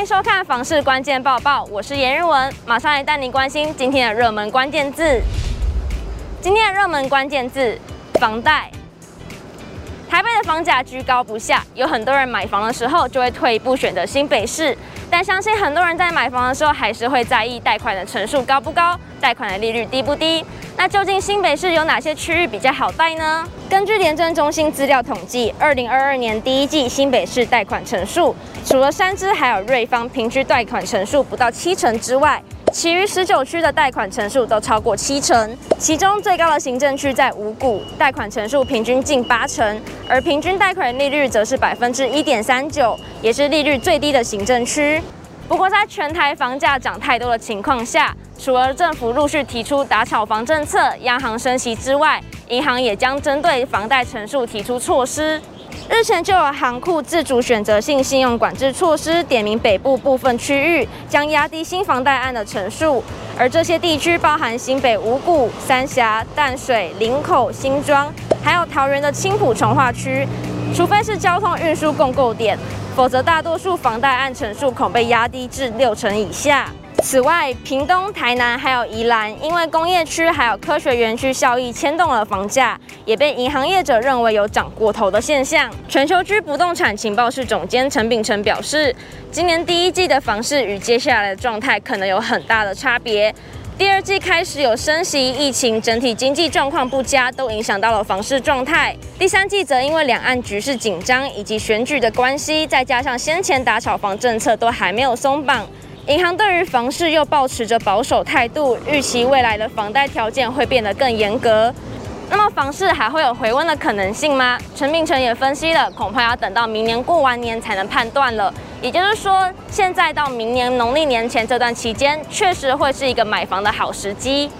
欢迎收看房市关键报报，我是颜日文，马上来带您关心今天的热门关键字。今天的热门关键字：房贷。台北的房价居高不下，有很多人买房的时候就会退一步选择新北市，但相信很多人在买房的时候还是会在意贷款的成数高不高，贷款的利率低不低。那究竟新北市有哪些区域比较好贷呢？根据联征中心资料统计，二零二二年第一季新北市贷款成数，除了三芝还有瑞芳平均贷款成数不到七成之外，其余十九区的贷款成数都超过七成，其中最高的行政区在五股，贷款成数平均近八成，而平均贷款利率则是百分之一点三九，也是利率最低的行政区。不过，在全台房价涨太多的情况下，除了政府陆续提出打炒房政策、央行升息之外，银行也将针对房贷成数提出措施。日前就有行库自主选择性信用管制措施，点名北部部分区域将压低新房贷案的成数，而这些地区包含新北五股、三峡、淡水、林口、新庄，还有桃园的青埔重划区。除非是交通运输共构点，否则大多数房贷案成数恐被压低至六成以下。此外，屏东、台南还有宜兰，因为工业区还有科学园区效益牵动了房价，也被银行业者认为有涨过头的现象。全球居不动产情报室总监陈秉承表示，今年第一季的房市与接下来的状态可能有很大的差别。第二季开始有升息、疫情，整体经济状况不佳，都影响到了房市状态。第三季则因为两岸局势紧张以及选举的关系，再加上先前打炒房政策都还没有松绑。银行对于房市又抱持着保守态度，预期未来的房贷条件会变得更严格。那么房市还会有回温的可能性吗？陈明成也分析了，恐怕要等到明年过完年才能判断了。也就是说，现在到明年农历年前这段期间，确实会是一个买房的好时机。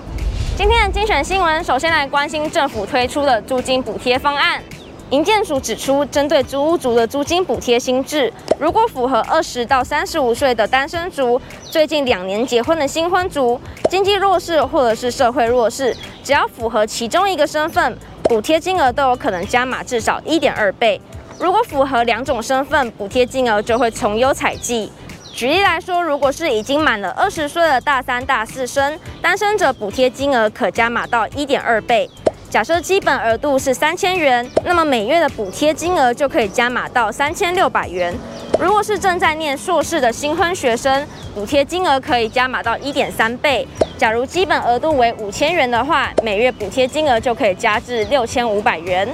今天的精选新闻，首先来关心政府推出的租金补贴方案。营建署指出，针对租屋族的租金补贴新制，如果符合二十到三十五岁的单身族、最近两年结婚的新婚族、经济弱势或者是社会弱势，只要符合其中一个身份，补贴金额都有可能加码至少一点二倍。如果符合两种身份，补贴金额就会从优采计。举例来说，如果是已经满了二十岁的大三、大四生，单身者补贴金额可加码到一点二倍。假设基本额度是三千元，那么每月的补贴金额就可以加码到三千六百元。如果是正在念硕士的新婚学生，补贴金额可以加码到一点三倍。假如基本额度为五千元的话，每月补贴金额就可以加至六千五百元。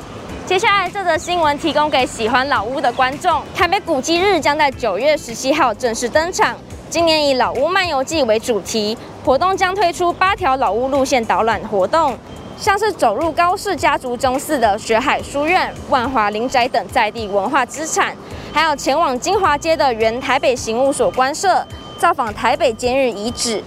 接下来这则新闻提供给喜欢老屋的观众：台北古迹日将在九月十七号正式登场。今年以老屋漫游记为主题，活动将推出八条老屋路线导览活动。像是走入高氏家族宗祠的学海书院、万华林宅等在地文化资产，还有前往金华街的原台北刑务所观测，造访台北监狱遗址，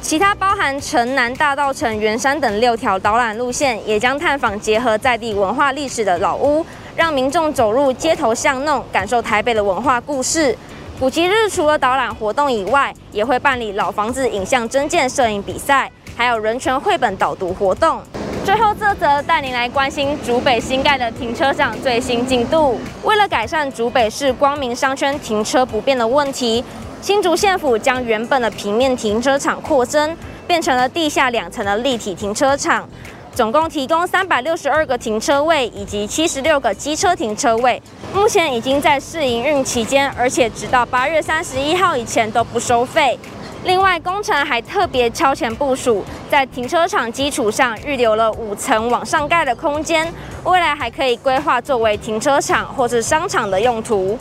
其他包含城南大道、城、圆山等六条导览路线，也将探访结合在地文化历史的老屋，让民众走入街头巷弄，感受台北的文化故事。古迹日除了导览活动以外，也会办理老房子影像真件摄影比赛。还有人权绘本导读活动。最后这则带您来关心竹北新盖的停车场最新进度。为了改善竹北市光明商圈停车不便的问题，新竹县府将原本的平面停车场扩增，变成了地下两层的立体停车场，总共提供三百六十二个停车位以及七十六个机车停车位。目前已经在试营运期间，而且直到八月三十一号以前都不收费。另外，工程还特别超前部署，在停车场基础上预留了五层往上盖的空间，未来还可以规划作为停车场或是商场的用途。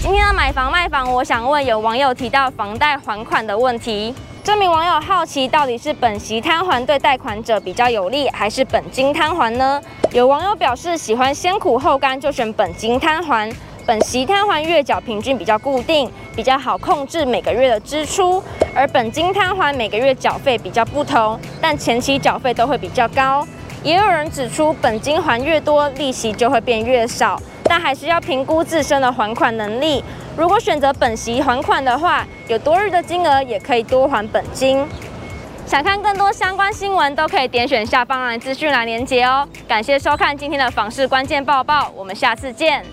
今天的买房卖房，我想问有网友提到房贷还款的问题，这名网友好奇到底是本息摊还对贷款者比较有利，还是本金摊还呢？有网友表示喜欢先苦后甘，就选本金摊还。本息摊还月缴平均比较固定，比较好控制每个月的支出，而本金摊还每个月缴费比较不同，但前期缴费都会比较高。也有人指出，本金还越多，利息就会变越少，但还是要评估自身的还款能力。如果选择本息还款的话，有多日的金额也可以多还本金。想看更多相关新闻，都可以点选下方的资讯栏连结哦。感谢收看今天的房市关键报报，我们下次见。